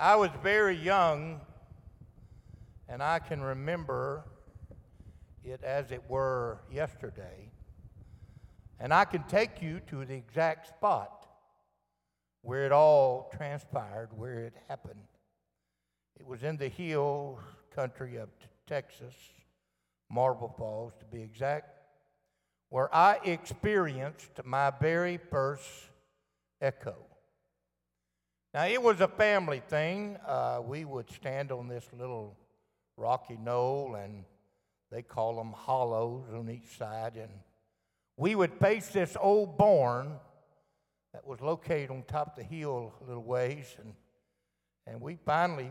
I was very young, and I can remember it as it were yesterday. And I can take you to the exact spot where it all transpired, where it happened. It was in the hill country of Texas, Marble Falls to be exact, where I experienced my very first echo. Now, it was a family thing. Uh, we would stand on this little rocky knoll, and they call them hollows on each side, and we would face this old barn that was located on top of the hill a little ways, and, and we finally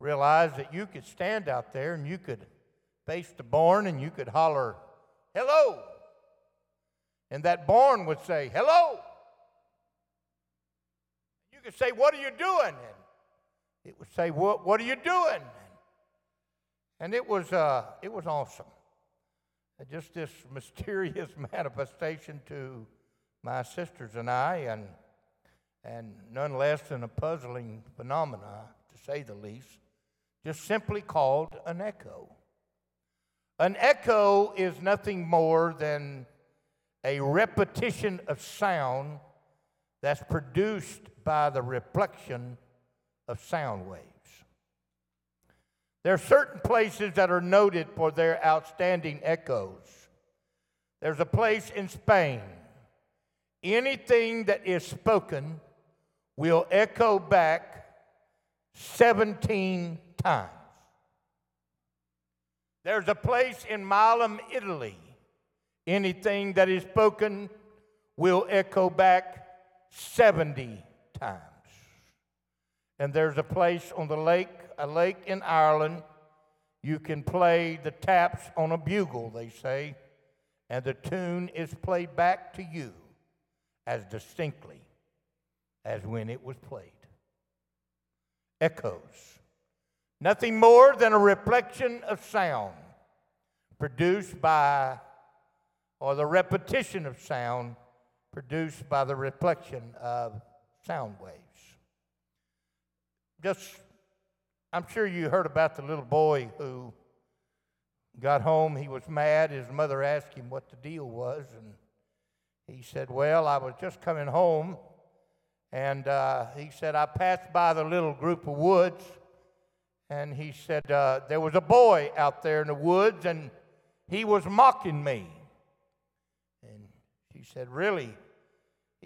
realized that you could stand out there and you could face the barn and you could holler, hello. And that barn would say, hello could say, What are you doing? And it would say, What, what are you doing? And it was, uh, it was awesome. Just this mysterious manifestation to my sisters and I, and, and none less than a puzzling phenomena, to say the least, just simply called an echo. An echo is nothing more than a repetition of sound that's produced by the reflection of sound waves. There are certain places that are noted for their outstanding echoes. There's a place in Spain. Anything that is spoken will echo back 17 times. There's a place in Milan, Italy. Anything that is spoken will echo back 70 times. And there's a place on the lake, a lake in Ireland, you can play the taps on a bugle, they say, and the tune is played back to you as distinctly as when it was played. Echoes. Nothing more than a reflection of sound produced by, or the repetition of sound produced by the reflection of sound waves. Just, I'm sure you heard about the little boy who got home. He was mad. His mother asked him what the deal was, and he said, Well, I was just coming home, and uh, he said, I passed by the little group of woods, and he said, uh, There was a boy out there in the woods, and he was mocking me. And she said, Really?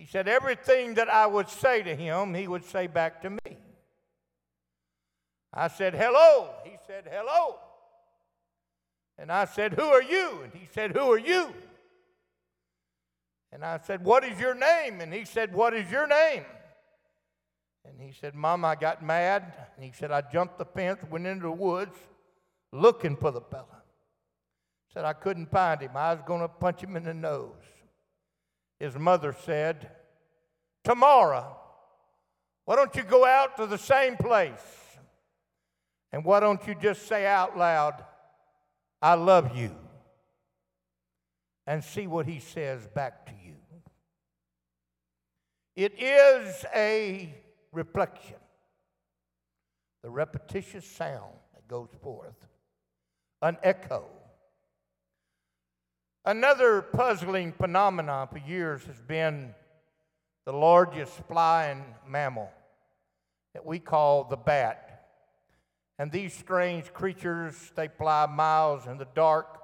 He said, Everything that I would say to him, he would say back to me. I said, Hello. He said, Hello. And I said, Who are you? And he said, Who are you? And I said, What is your name? And he said, What is your name? And he said, Mom, I got mad. And he said, I jumped the fence, went into the woods looking for the fella. Said I couldn't find him. I was going to punch him in the nose his mother said, Tomorrow, why don't you go out to the same place? And why don't you just say out loud, I love you? And see what he says back to you. It is a reflection, the repetitious sound that goes forth, an echo Another puzzling phenomenon for years has been the largest flying mammal that we call the bat. And these strange creatures, they fly miles in the dark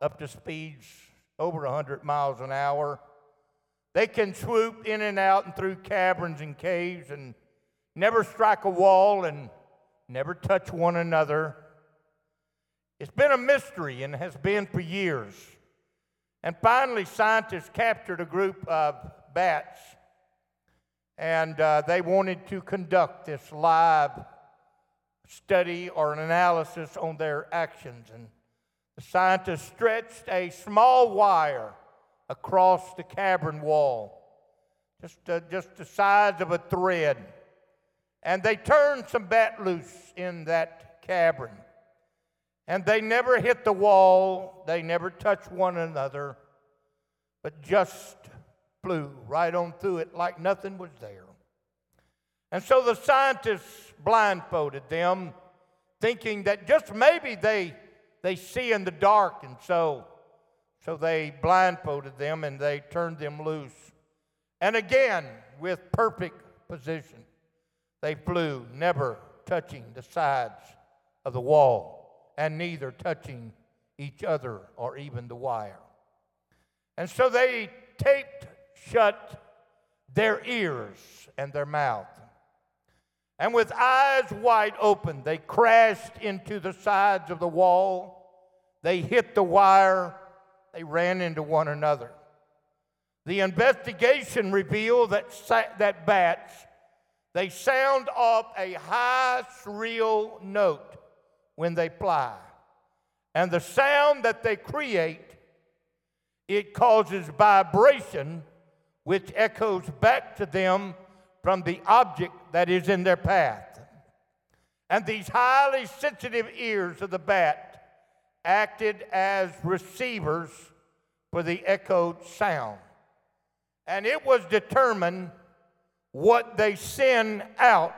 up to speeds over 100 miles an hour. They can swoop in and out and through caverns and caves and never strike a wall and never touch one another. It's been a mystery and has been for years. And finally, scientists captured a group of bats, and uh, they wanted to conduct this live study or an analysis on their actions. And the scientists stretched a small wire across the cavern wall, just, uh, just the size of a thread. And they turned some bat loose in that cavern. And they never hit the wall, they never touched one another, but just flew right on through it like nothing was there. And so the scientists blindfolded them, thinking that just maybe they, they see in the dark. And so, so they blindfolded them and they turned them loose. And again, with perfect position, they flew, never touching the sides of the wall, and neither touching each other or even the wire. And so they taped shut their ears and their mouth. And with eyes wide open, they crashed into the sides of the wall. They hit the wire. They ran into one another. The investigation revealed that, that bats, they sound off a high, shrill note when they fly. And the sound that they create, it causes vibration which echoes back to them from the object that is in their path. And these highly sensitive ears of the bat acted as receivers for the echoed sound. And it was determined what they send out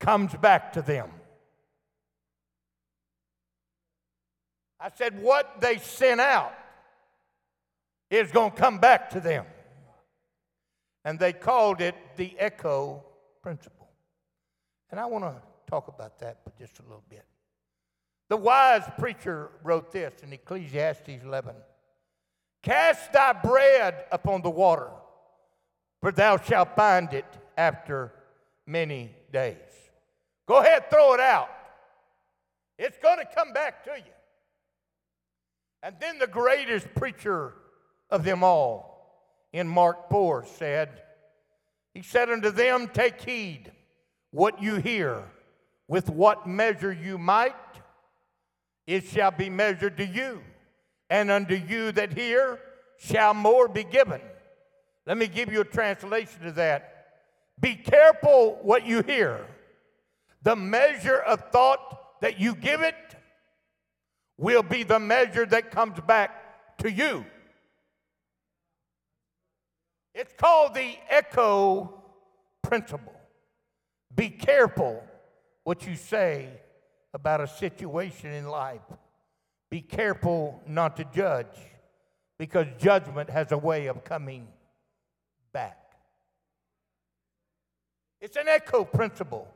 comes back to them. I said, what they sent out is going to come back to them. And they called it the echo principle. And I want to talk about that for just a little bit. The wise preacher wrote this in Ecclesiastes 11 Cast thy bread upon the water, for thou shalt find it after many days. Go ahead, throw it out. It's going to come back to you. And then the greatest preacher of them all in Mark 4 said, He said unto them, Take heed what you hear, with what measure you might, it shall be measured to you, and unto you that hear shall more be given. Let me give you a translation of that. Be careful what you hear. The measure of thought that you give it will be the measure that comes back to you. It's called the echo principle. Be careful what you say about a situation in life. Be careful not to judge because judgment has a way of coming back. It's an echo principle,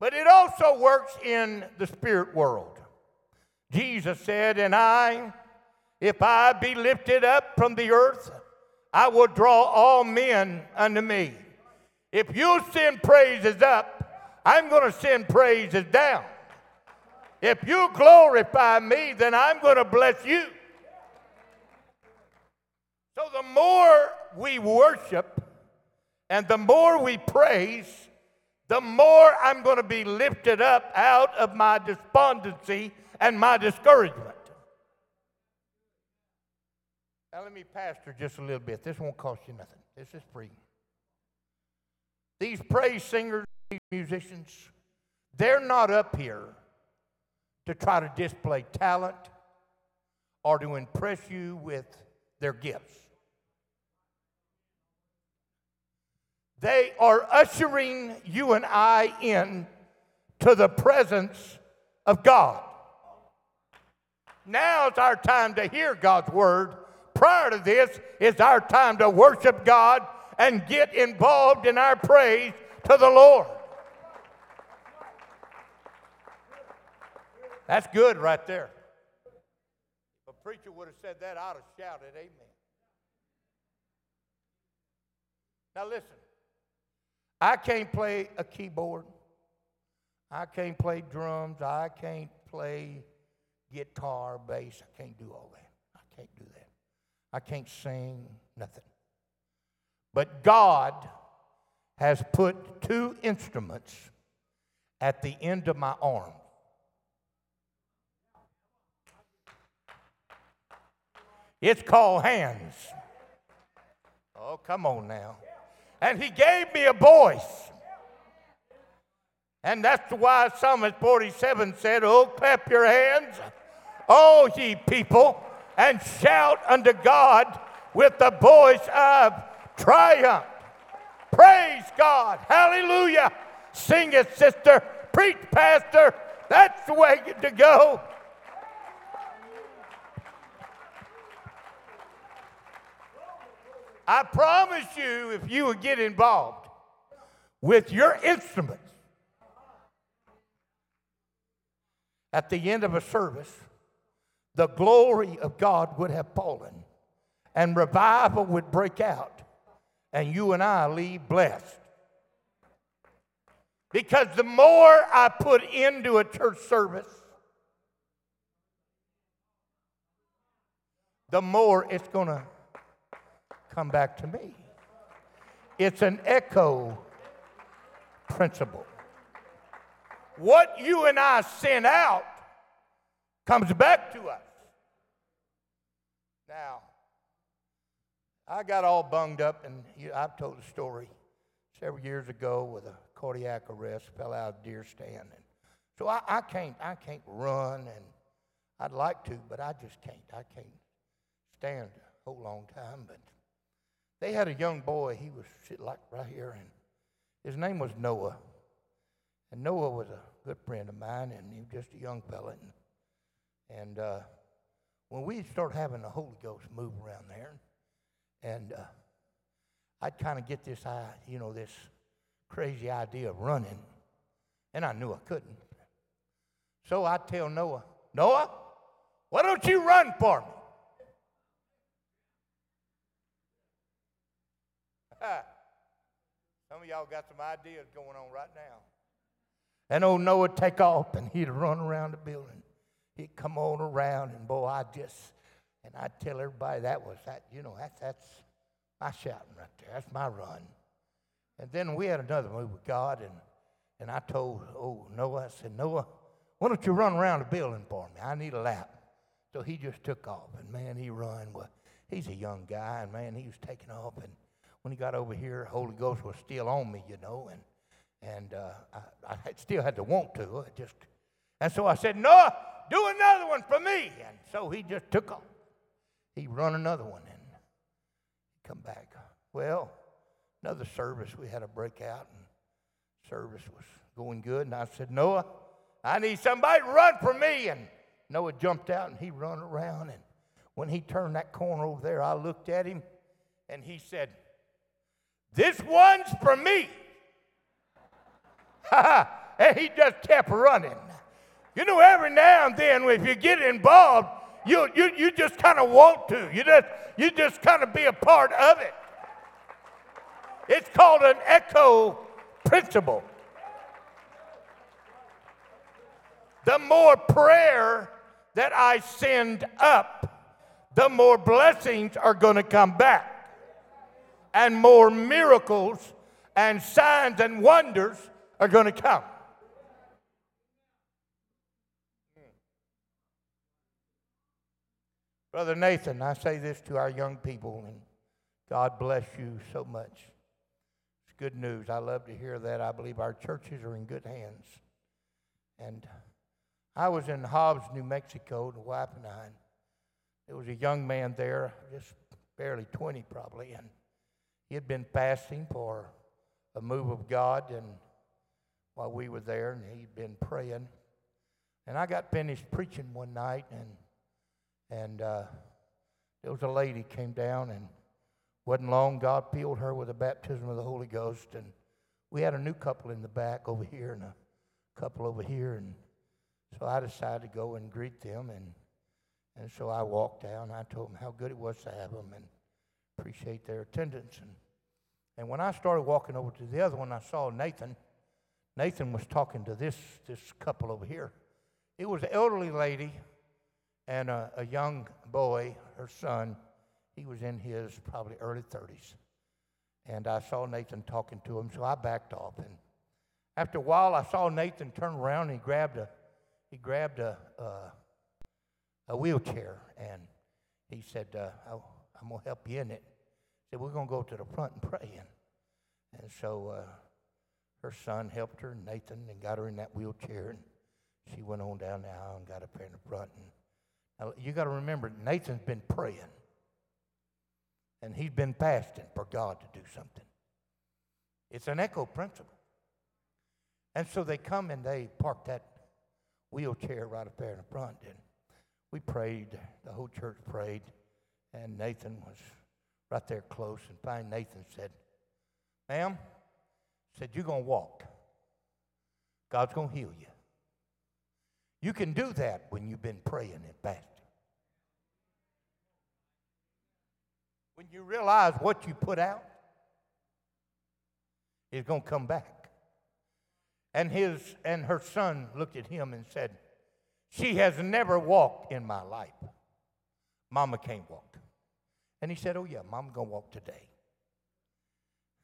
but it also works in the spirit world. Jesus said, And I, if I be lifted up from the earth, I will draw all men unto me. If you send praises up, I'm going to send praises down. If you glorify me, then I'm going to bless you. So the more we worship and the more we praise, the more I'm going to be lifted up out of my despondency and my discouragement. Now, let me pastor just a little bit. This won't cost you nothing, this is free. These praise singers, these musicians, they're not up here to try to display talent or to impress you with their gifts. They are ushering you and I in to the presence of God. Now's our time to hear God's word prior to this is our time to worship God and get involved in our praise to the Lord. That's good right there. If a preacher would have said that, I'd have shouted, Amen. Now listen, I can't play a keyboard. I can't play drums. I can't play guitar, bass. I can't do all that. I can't do that. I can't sing, nothing. But God has put two instruments at the end of my arm. It's called hands. Oh, come on now. And he gave me a voice. And that's why Psalm 47 said, Oh, clap your hands, oh, ye people, and shout unto God with the voice of triumph. Praise God. Hallelujah. Sing it, sister. Preach, pastor. That's the way to go. I promise you, if you would get involved with your instruments at the end of a service, the glory of God would have fallen and revival would break out, and you and I leave blessed. Because the more I put into a church service, the more it's going to come back to me. It's an echo principle. What you and I send out comes back to us. Now, I got all bunged up, and I've told the story several years ago with a cardiac arrest, fell out of deer stand. And so I, I can't, I can't run, and I'd like to, but I just can't. I can't stand a whole long time. But they had a young boy, he was sitting like right here, and his name was Noah. And Noah was a good friend of mine, and he was just a young fella. And, and uh, when we start having the Holy Ghost move around there, and uh, I'd kind of get this, you know, this crazy idea of running, and I knew I couldn't. So I tell Noah, Noah, why don't you run for me? Some of y'all got some ideas going on right now. And old Noah'd take off and he'd run around the building. He'd come on around and boy, I just and I'd tell everybody that was that, you know, that's that's my shouting right there. That's my run. And then we had another move with God and and I told old Noah, I said, Noah, why don't you run around the building for me? I need a lap. So he just took off and man, he run. Well, he's a young guy and man, he was taking off and when he got over here, Holy Ghost was still on me, you know, and and uh, I, I still had to want to. I just and so I said, Noah, do another one for me. And so he just took off. He run another one and come back. Well, another service we had a breakout and service was going good. And I said, Noah, I need somebody to run for me. And Noah jumped out and he run around. And when he turned that corner over there, I looked at him and he said, this one's for me. and he just kept running. You know, every now and then, if you get involved, you, you, you just kind of want to. You just, you just kind of be a part of it. It's called an echo principle. The more prayer that I send up, the more blessings are going to come back and more miracles and signs and wonders are going to come. Brother Nathan, I say this to our young people, and God bless you so much. It's good news. I love to hear that. I believe our churches are in good hands. And I was in Hobbs, New Mexico, the wife and I. And There was a young man there, just barely 20 probably, and he had been fasting for a move of God, and while we were there, and he'd been praying. And I got finished preaching one night, and and uh, there was a lady came down, and wasn't long God filled her with the baptism of the Holy Ghost, and we had a new couple in the back over here, and a couple over here, and so I decided to go and greet them, and and so I walked down. I told them how good it was to have them, and appreciate their attendance. And, and when I started walking over to the other one, I saw Nathan. Nathan was talking to this, this couple over here. It was an elderly lady and a, a young boy, her son. He was in his probably early 30s. And I saw Nathan talking to him, so I backed off. And after a while, I saw Nathan turn around and he grabbed a, he grabbed a, a, a wheelchair and he said, uh, oh, I'm going to help you in it. He Said, We're going to go to the front and pray. And, and so uh, her son helped her, Nathan, and got her in that wheelchair. And she went on down the aisle and got up there in the front. And you got to remember, Nathan's been praying. And he's been fasting for God to do something. It's an echo principle. And so they come and they park that wheelchair right up there in the front. And we prayed, the whole church prayed, and Nathan was right there close. And finally, Nathan said, Ma'am, said, You're going to walk. God's going to heal you. You can do that when you've been praying and fasting. When you realize what you put out is going to come back. And his and her son looked at him and said, She has never walked in my life. Mama can't walk. And he said, Oh, yeah, Mama's going to walk today.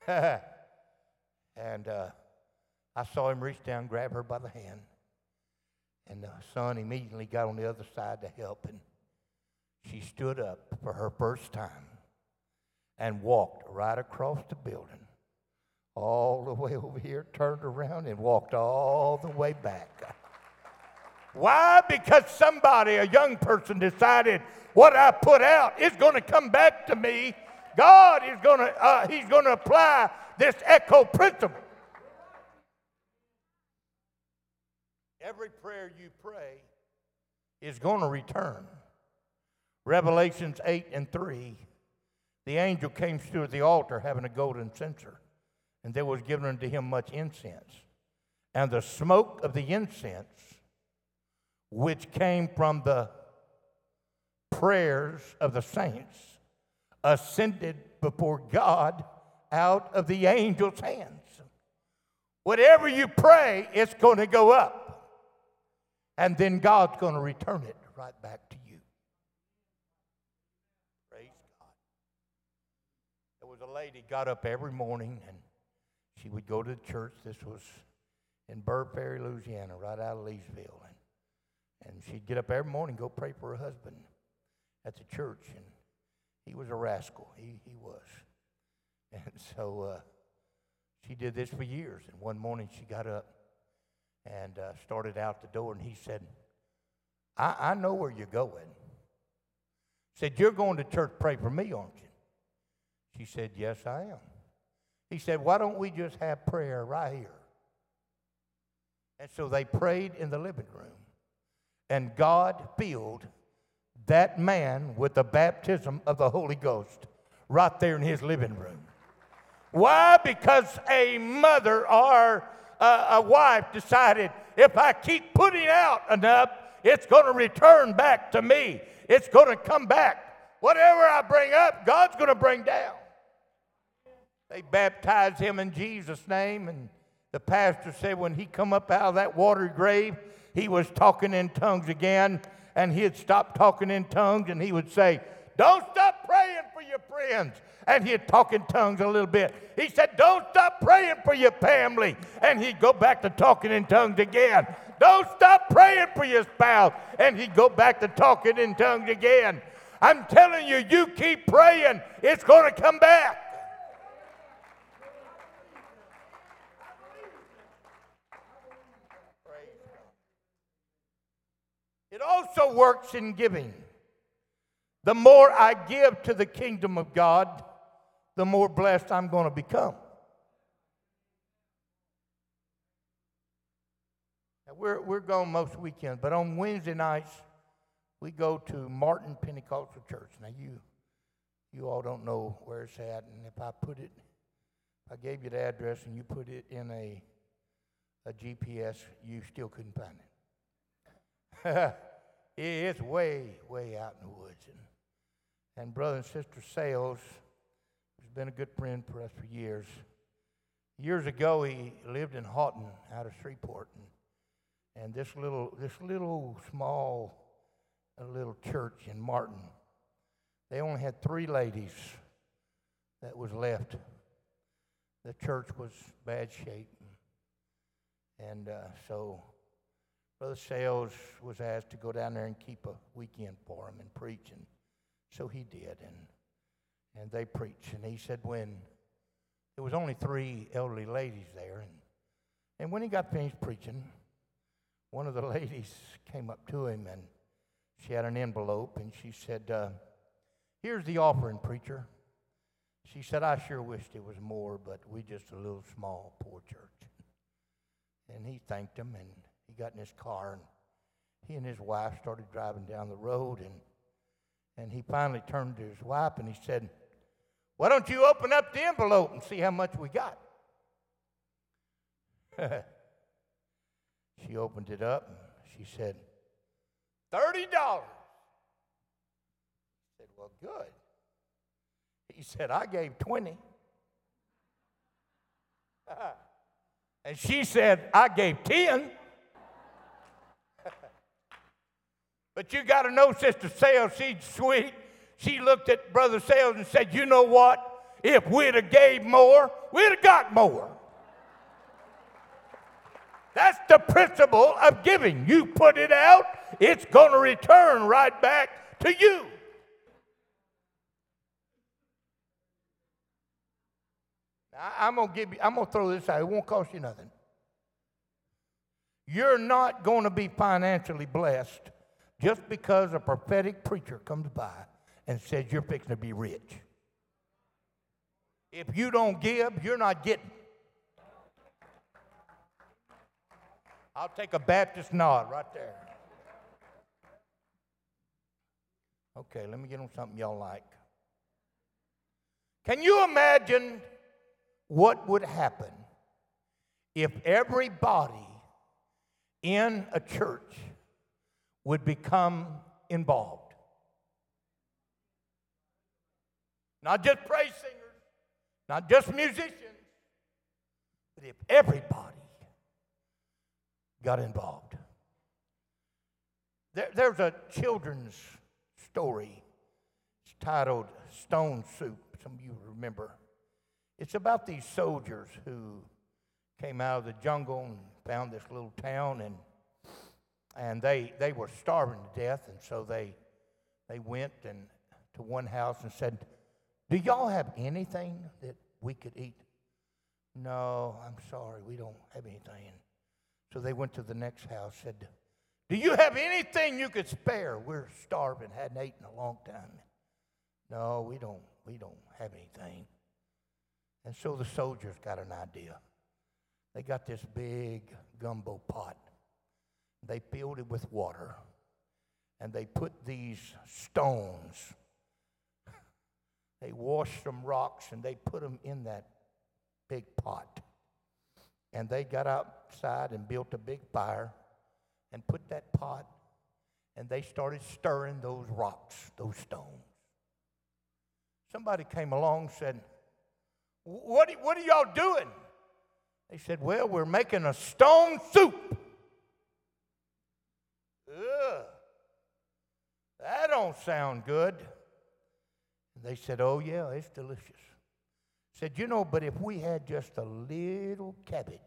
and uh, I saw him reach down, grab her by the hand. And the son immediately got on the other side to help. And she stood up for her first time and walked right across the building, all the way over here, turned around, and walked all the way back. Why? Because somebody, a young person, decided what I put out is going to come back to me. God is going to, uh, He's going to apply this echo principle. Every prayer you pray is going to return. Revelations 8 and 3 the angel came to the altar having a golden censer, and there was given unto him much incense. And the smoke of the incense, which came from the prayers of the saints, ascended before God out of the angel's hands. Whatever you pray, it's going to go up. And then God's going to return it right back to you. Praise God. There was a lady got up every morning and she would go to the church. This was in Burr Ferry, Louisiana, right out of Leesville. And, and she'd get up every morning, go pray for her husband at the church. And he was a rascal. He, he was. And so uh, she did this for years. And one morning she got up and uh, started out the door, and he said, I, I know where you're going. Said, You're going to church, pray for me, aren't you? She said, Yes, I am. He said, Why don't we just have prayer right here? And so they prayed in the living room. And God filled that man with the baptism of the Holy Ghost right there in his living room. Why? Because a mother or a, a wife decided if I keep putting out enough, it's going to return back to me. It's going to come back. Whatever I bring up, God's going to bring down. They baptized him in Jesus' name, and the pastor said when he come up out of that watery grave, he was talking in tongues again, and he'd stop talking in tongues, and he would say, "Don't stop praying for your friends." and he'd talk in tongues a little bit. He said, Don't stop praying for your family. And he'd go back to talking in tongues again. Don't stop praying for your spouse. And he'd go back to talking in tongues again. I'm telling you, you keep praying, it's going to come back. It also works in giving. The more I give to the kingdom of God, the more blessed I'm going to become. Now we're, we're gone most weekends, but on Wednesday nights, we go to Martin Pentecostal Church. Now, you, you all don't know where it's at, and if I put it, I gave you the address and you put it in a, a GPS, you still couldn't find it. it's way, way out in the woods. And, and brother and sister Sales who's been a good friend for us for years. Years ago, he lived in Haughton out of Shreveport. And, and this little, this little small a little church in Martin, they only had three ladies that was left. The church was bad shape. And uh, so Brother Sales was asked to go down there and keep a weekend for him and preach. And so he did. And and they preached. And he said, when there was only three elderly ladies there, and, and when he got finished preaching, one of the ladies came up to him and she had an envelope and she said, uh, Here's the offering, preacher. She said, I sure wished it was more, but we just a little small, poor church. And he thanked him, and he got in his car, and he and his wife started driving down the road, and, and he finally turned to his wife, and he said, why don't you open up the envelope and see how much we got? she opened it up, and she said, $30. I said, well, good. He said, I gave 20. and she said, I gave 10. But you got to know, Sister Sales, she's sweet. She looked at Brother Sales and said, You know what? If we'd have gave more, we'd have got more. That's the principle of giving. You put it out, it's going to return right back to you. I'm gonna give you, I'm gonna throw this out. It won't cost you nothing. You're not going to be financially blessed just because a prophetic preacher comes by and says you're fixing to be rich. If you don't give, you're not getting. I'll take a Baptist nod right there. Okay, let me get on something y'all like. Can you imagine what would happen if everybody in a church would become involved. Not just praise singers, not just musicians, but if everybody got involved. There, there's a children's story. It's titled Stone Soup. Some of you remember. It's about these soldiers who came out of the jungle and found this little town and and they they were starving to death and so they they went and to one house and said, "Do y'all have anything that we could eat?" "No, I'm sorry, we don't have anything." So they went to the next house said, "Do you have anything you could spare? We're starving, hadn't eaten a long time." "No, we don't we don't have anything." And so the soldiers got an idea. They got this big gumbo pot. They filled it with water. And they put these stones. They washed some rocks and they put them in that big pot. And they got outside and built a big fire and put that pot and they started stirring those rocks, those stones. Somebody came along and said, what, what are y'all doing? They said, Well, we're making a stone soup. Ugh, that don't sound good. They said, Oh, yeah, it's delicious. Said, You know, but if we had just a little cabbage,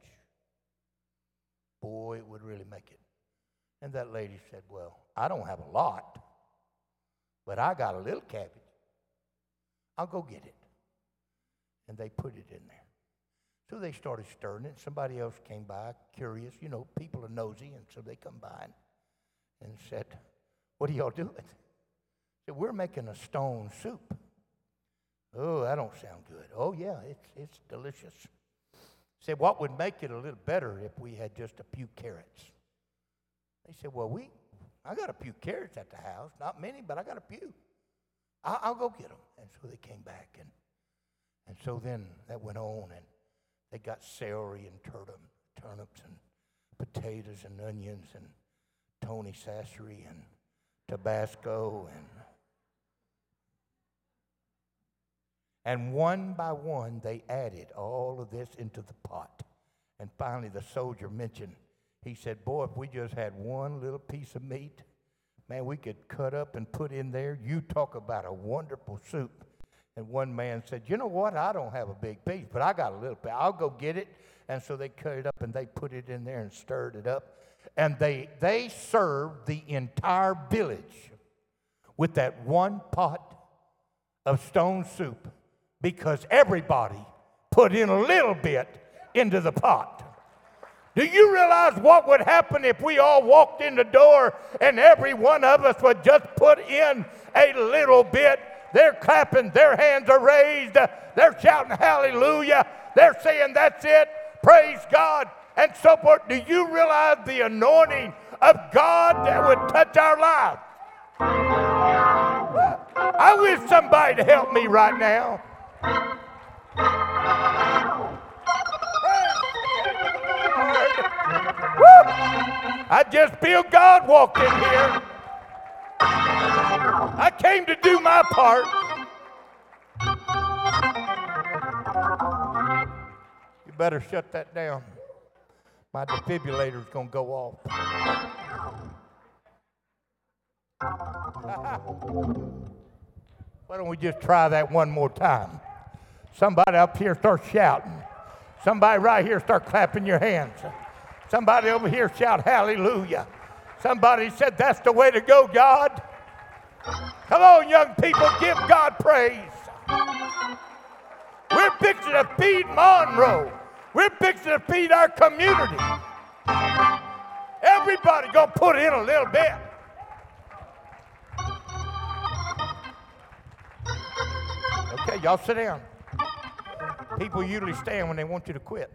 boy, it would really make it. And that lady said, Well, I don't have a lot, but I got a little cabbage. I'll go get it and they put it in there. So they started stirring it. Somebody else came by, curious. You know, people are nosy, and so they come by and, and said, What are y'all doing? Said, We're making a stone soup. Oh, that don't sound good. Oh, yeah, it's, it's delicious. Said, What would make it a little better if we had just a few carrots? They said, Well, we, I got a few carrots at the house. Not many, but I got a few. I'll, I'll go get them. And so they came back and and so then that went on, and they got celery and turnips and potatoes and onions and Tony Chachere and Tabasco and and one by one they added all of this into the pot. And finally the soldier mentioned, he said, Boy, if we just had one little piece of meat, man, we could cut up and put in there. You talk about a wonderful soup. And one man said, You know what? I don't have a big piece, but I got a little bit. I'll go get it. And so they cut it up and they put it in there and stirred it up. And they, they served the entire village with that one pot of stone soup because everybody put in a little bit into the pot. Do you realize what would happen if we all walked in the door and every one of us would just put in a little bit They're clapping, their hands are raised, they're shouting hallelujah, they're saying that's it, praise God, and so forth. Do you realize the anointing of God that would touch our lives? I wish somebody to help me right now. I just feel God walked in here. I came to do my part. You better shut that down. My defibrillator's going to go off. Why don't we just try that one more time? Somebody up here start shouting. Somebody right here start clapping your hands. Somebody over here shout hallelujah. Somebody said that's the way to go, God. Come on, young people, give God praise. We're fixing to feed Monroe. We're fixing to feed our community. Everybody gonna put in a little bit. Okay, y'all sit down. People usually stand when they want you to quit.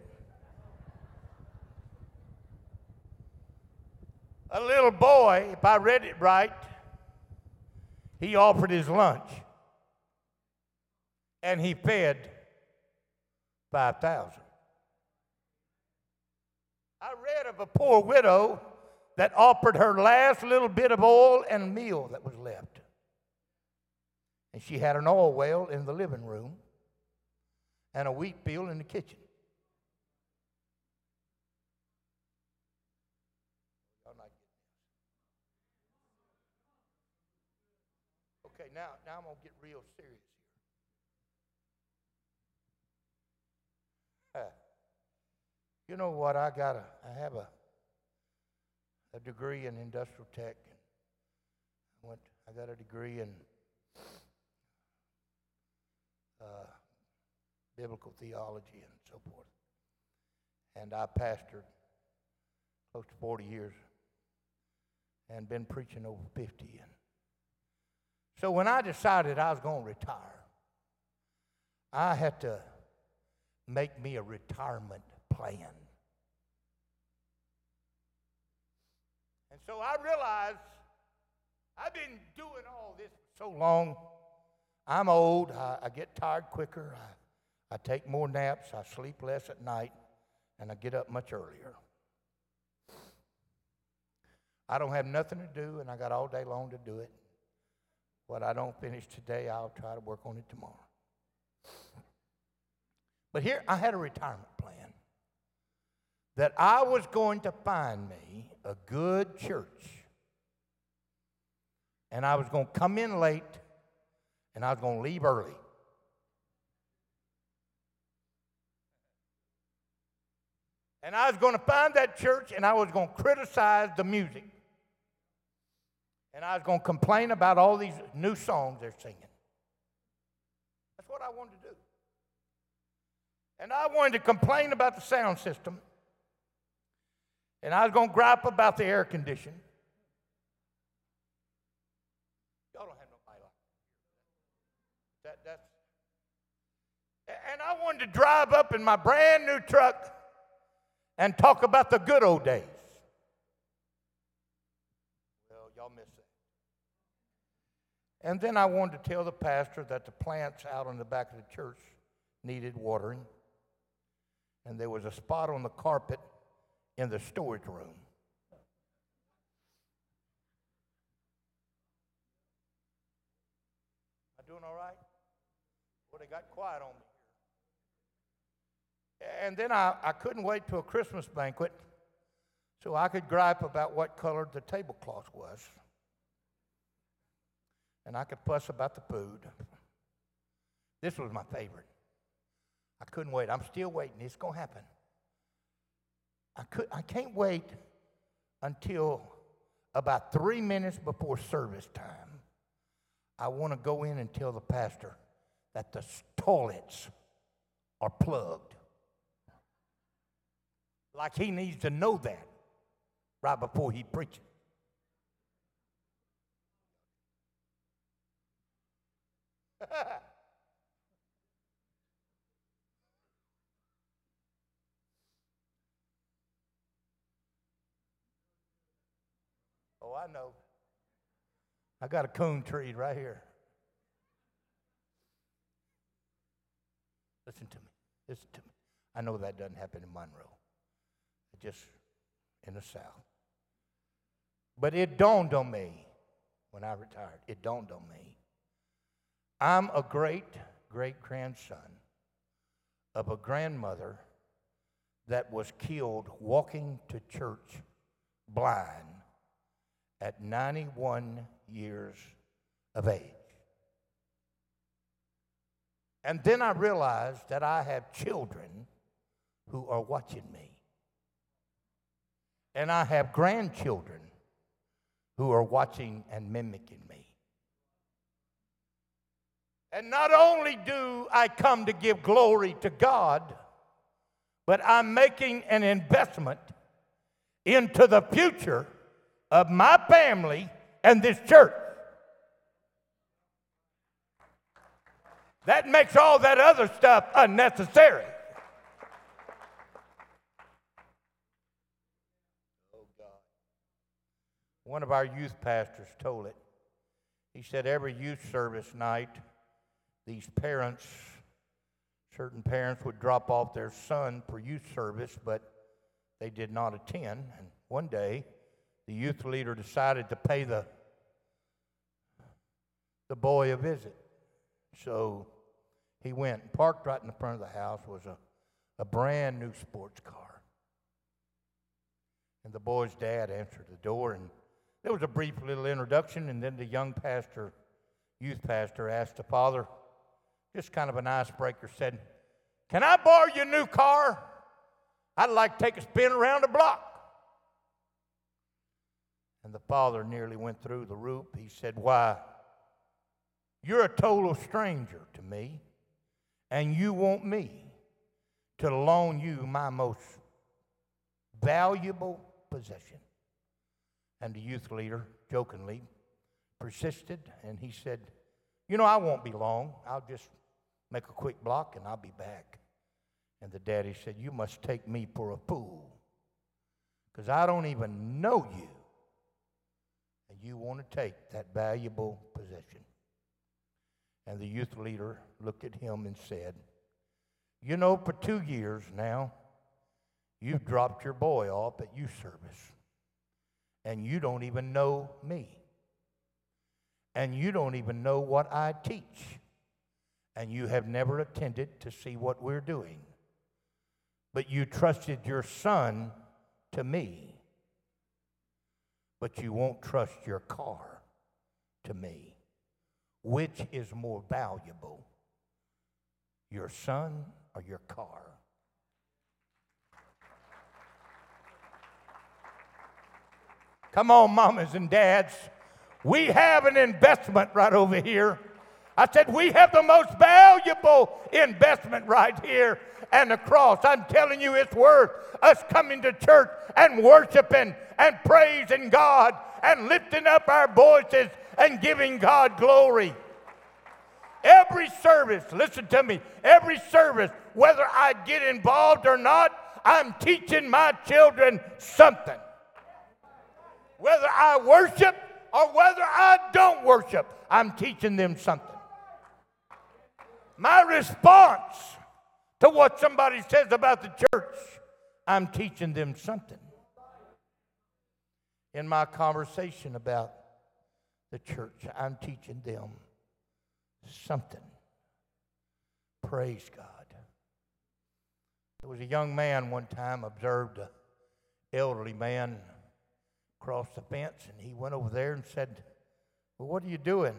A little boy, if I read it right, he offered his lunch and he fed 5,000. I read of a poor widow that offered her last little bit of oil and meal that was left. And she had an oil well in the living room and a wheat field in the kitchen. Okay, now, now I'm going to get real serious here. Uh, you know what? I got a, I have a, a degree in industrial tech. I went, I got a degree in uh, biblical theology and so forth. And I pastored close to 40 years and been preaching over 50. And so when I decided I was going to retire, I had to make me a retirement plan. And so I realized I've been doing all this so long. I'm old. I, I get tired quicker. I, I take more naps. I sleep less at night. And I get up much earlier. I don't have nothing to do, and I got all day long to do it. What I don't finish today, I'll try to work on it tomorrow. But here, I had a retirement plan that I was going to find me a good church. And I was going to come in late and I was going to leave early. And I was going to find that church and I was going to criticize the music. And I was going to complain about all these new songs they're singing. That's what I wanted to do. And I wanted to complain about the sound system. And I was going to gripe about the air conditioning. Y'all don't have nobody like that. That's, and I wanted to drive up in my brand new truck and talk about the good old days. Well, y'all missed that. And then I wanted to tell the pastor that the plants out on the back of the church needed watering. And there was a spot on the carpet in the storage room. I doing all right? Well, they got quiet on me And then I, I couldn't wait till a Christmas banquet so I could gripe about what color the tablecloth was. And I could fuss about the food. This was my favorite. I couldn't wait. I'm still waiting. It's going to happen. I, could, I can't wait until about three minutes before service time. I want to go in and tell the pastor that the toilets are plugged. Like he needs to know that right before he preaches. oh, I know. I got a coon tree right here. Listen to me. Listen to me. I know that doesn't happen in Monroe. Just in the South. But it dawned on me when I retired. It dawned on me. I'm a great great grandson of a grandmother that was killed walking to church blind at 91 years of age. And then I realized that I have children who are watching me. And I have grandchildren who are watching and mimicking me. And not only do I come to give glory to God, but I'm making an investment into the future of my family and this church. That makes all that other stuff unnecessary. One of our youth pastors told it. He said every youth service night, these parents, certain parents would drop off their son for youth service, but they did not attend. And one day, the youth leader decided to pay the, the boy a visit. So he went and parked right in the front of the house was a, a brand new sports car. And the boy's dad answered the door and there was a brief little introduction, and then the young pastor, youth pastor, asked the father, just kind of an icebreaker, said, Can I borrow your new car? I'd like to take a spin around the block. And the father nearly went through the roof. He said, Why, you're a total stranger to me, and you want me to loan you my most valuable possession. And the youth leader, jokingly, persisted and he said, You know, I won't be long. I'll just make a quick block and I'll be back. And the daddy said, You must take me for a fool because I don't even know you. And you want to take that valuable possession. And the youth leader looked at him and said, You know, for two years now, you've dropped your boy off at youth service and you don't even know me. And you don't even know what I teach. And you have never attended to see what we're doing. But you trusted your son to me. But you won't trust your car to me. Which is more valuable, your son or your car? Come on, mamas and dads. We have an investment right over here. I said, we have the most valuable investment right here and the cross. I'm telling you, it's worth us coming to church and worshiping and praising God and lifting up our voices and giving God glory. Every service, listen to me, every service, whether I get involved or not, I'm teaching my children something whether I worship or whether I don't worship, I'm teaching them something. My response to what somebody says about the church, I'm teaching them something. In my conversation about the church, I'm teaching them something. Praise God. There was a young man one time observed an elderly man across the fence, and he went over there and said, Well, what are you doing?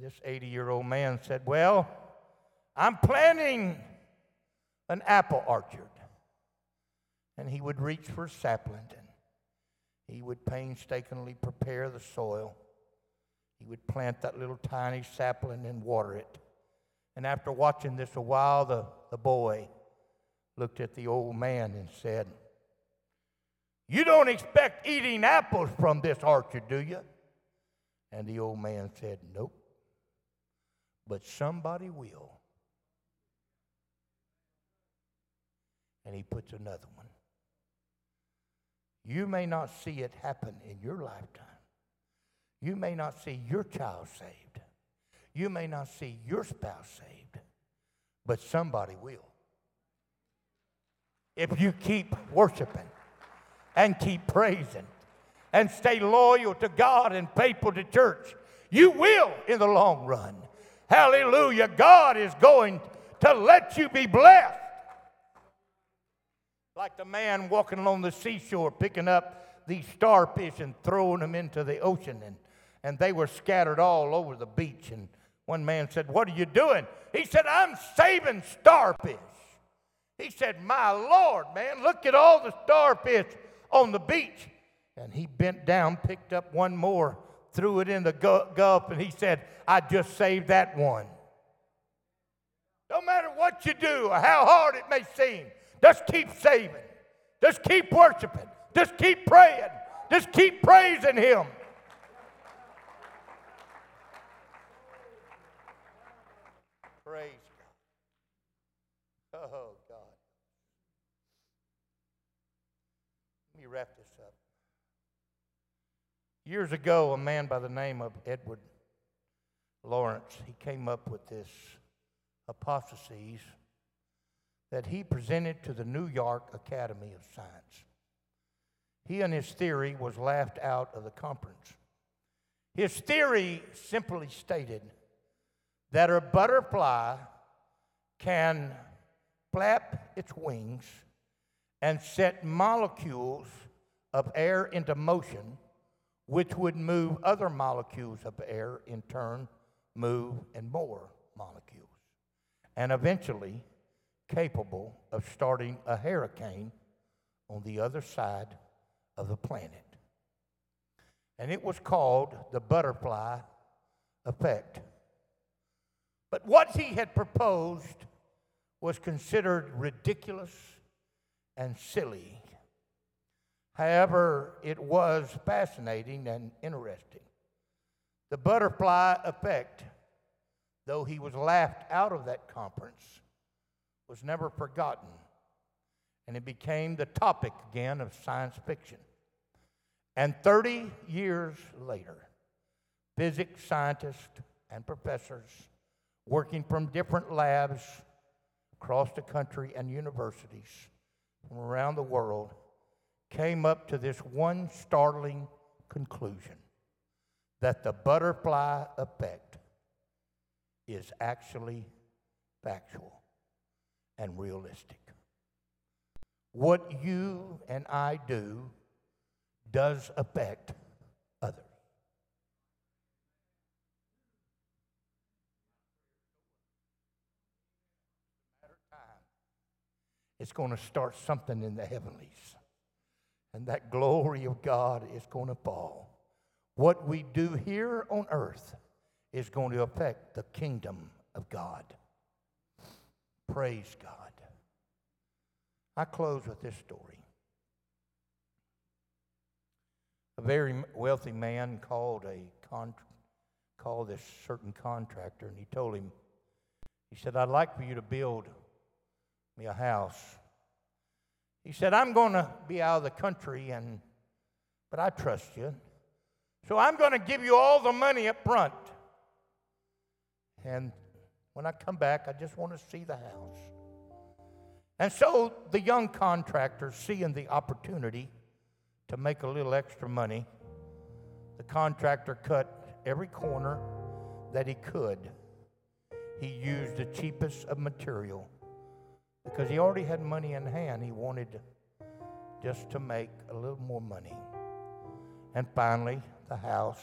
This 80 year old man said, Well, I'm planting an apple orchard. And he would reach for a sapling and he would painstakingly prepare the soil. He would plant that little tiny sapling and water it. And after watching this a while, the, the boy looked at the old man and said, you don't expect eating apples from this orchard, do you? And the old man said, Nope. But somebody will. And he puts another one. You may not see it happen in your lifetime. You may not see your child saved. You may not see your spouse saved, but somebody will. If you keep worshiping and keep praising and stay loyal to God and faithful to church, you will in the long run. Hallelujah. God is going to let you be blessed. Like the man walking along the seashore picking up these starfish and throwing them into the ocean, and, and they were scattered all over the beach. And one man said, What are you doing? He said, I'm saving starfish. He said, My Lord, man, look at all the starfish on the beach. And he bent down, picked up one more, threw it in the gulf, and he said, I just saved that one. No matter what you do or how hard it may seem, just keep saving. Just keep worshiping. Just keep praying. Just keep praising Him. Praise God. Oh, God. Let me wrap this. Years ago, a man by the name of Edward Lorenz, he came up with this hypothesis that he presented to the New York Academy of Science. He and his theory was laughed out of the conference. His theory simply stated that a butterfly can flap its wings and set molecules of air into motion, which would move other molecules of air in turn, move and more molecules. And eventually, capable of starting a hurricane on the other side of the planet. And it was called the butterfly effect. But what he had proposed was considered ridiculous and silly. However, it was fascinating and interesting. The butterfly effect, though he was laughed out of that conference, was never forgotten, and it became the topic again of science fiction. And 30 years later, physics scientists and professors working from different labs across the country and universities from around the world came up to this one startling conclusion that the butterfly effect is actually factual and realistic. What you and I do does affect others. It's going to start something in the heavenlies. And that glory of God is going to fall. What we do here on earth is going to affect the kingdom of God. Praise God. I close with this story. A very wealthy man called a con- called this certain contractor, and he told him, he said, "I'd like for you to build me a house." He said, "I'm going to be out of the country, and but I trust you, so I'm going to give you all the money up front." And when I come back, I just want to see the house. And so the young contractor, seeing the opportunity to make a little extra money, the contractor cut every corner that he could. He used the cheapest of material because he already had money in hand. He wanted just to make a little more money. And finally, the house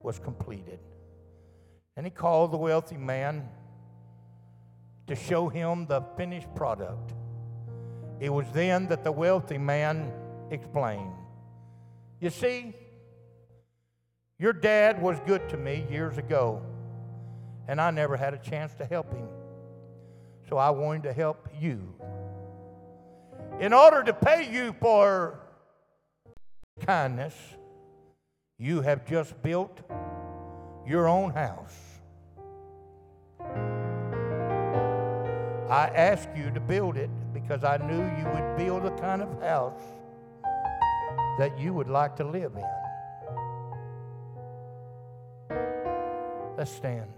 was completed. And he called the wealthy man to show him the finished product. It was then that the wealthy man explained You see, your dad was good to me years ago, and I never had a chance to help him. So I wanted to help you. In order to pay you for kindness, you have just built your own house. I asked you to build it because I knew you would build the kind of house that you would like to live in. Let's stand.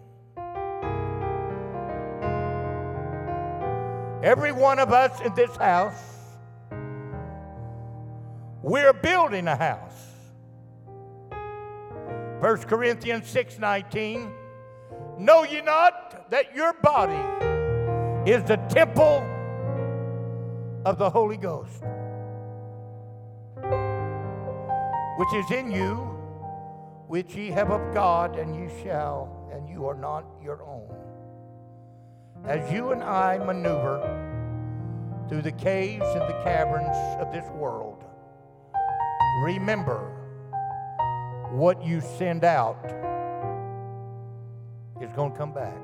Every one of us in this house, we're building a house. 1 Corinthians 6:19 Know ye not that your body is the temple of the Holy Ghost, which is in you, which ye have of God, and you shall, and you are not your own. As you and I maneuver through the caves and the caverns of this world, remember what you send out is going to come back.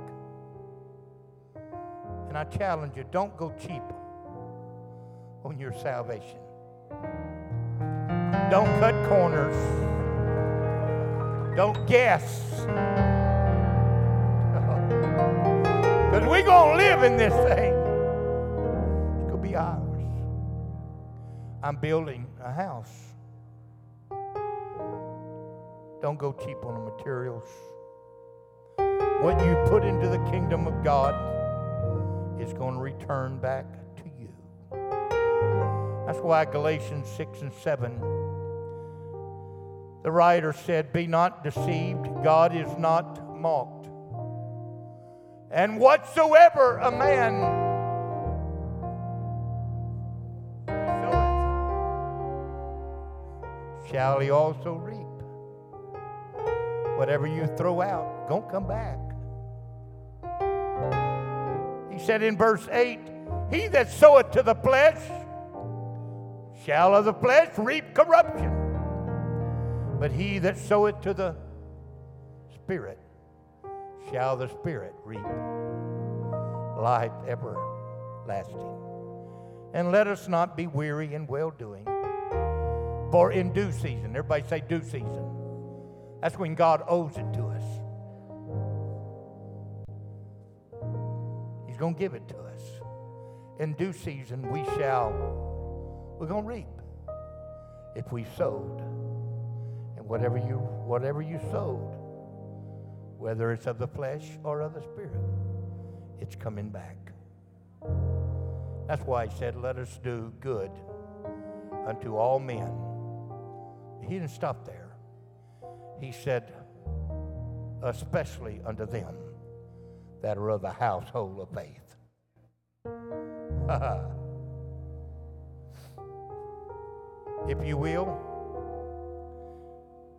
And I challenge you don't go cheap on your salvation. Don't cut corners. Don't guess. Because we're going to live in this thing. It's going to be ours. I'm building a house. Don't go cheap on the materials. What you put into the kingdom of God is going to return back to you. That's why Galatians 6 and 7, the writer said, Be not deceived, God is not mocked. And whatsoever a man soweth, shall he also reap. Whatever you throw out, don't come back. He said in verse 8, He that soweth to the flesh shall of the flesh reap corruption. But he that soweth to the Spirit shall the Spirit reap life everlasting. And let us not be weary in well doing, for in due season, everybody say due season, that's when God owes it to us. He's going to give it to us. In due season, we shall, we're going to reap if we sowed. And whatever you, whatever you sowed, whether it's of the flesh or of the spirit, it's coming back. That's why he said, Let us do good unto all men. He didn't stop there. He said, Especially unto them that are of the household of faith. if you will,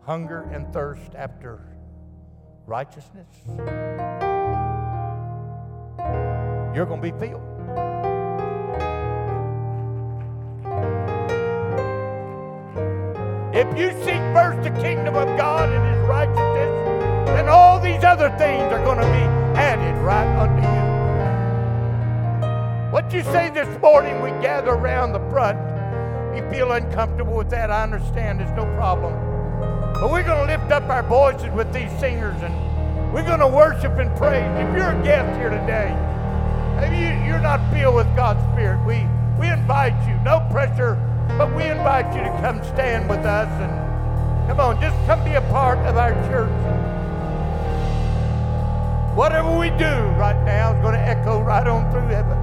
hunger and thirst after righteousness, you're going to be filled. If you seek first the kingdom of God and his righteousness, then all these other things are going to be added right unto you. What you say this morning, we gather around the front. You feel uncomfortable with that, I understand. There's no problem. But we're going to lift up our voices with these singers and we're going to worship and praise. If you're a guest here today, maybe you, are not filled with God's Spirit, we, we invite you. No pressure, but we invite you to come stand with us and come on, just come be a part of our church. Whatever we do right now is going to echo right on through heaven.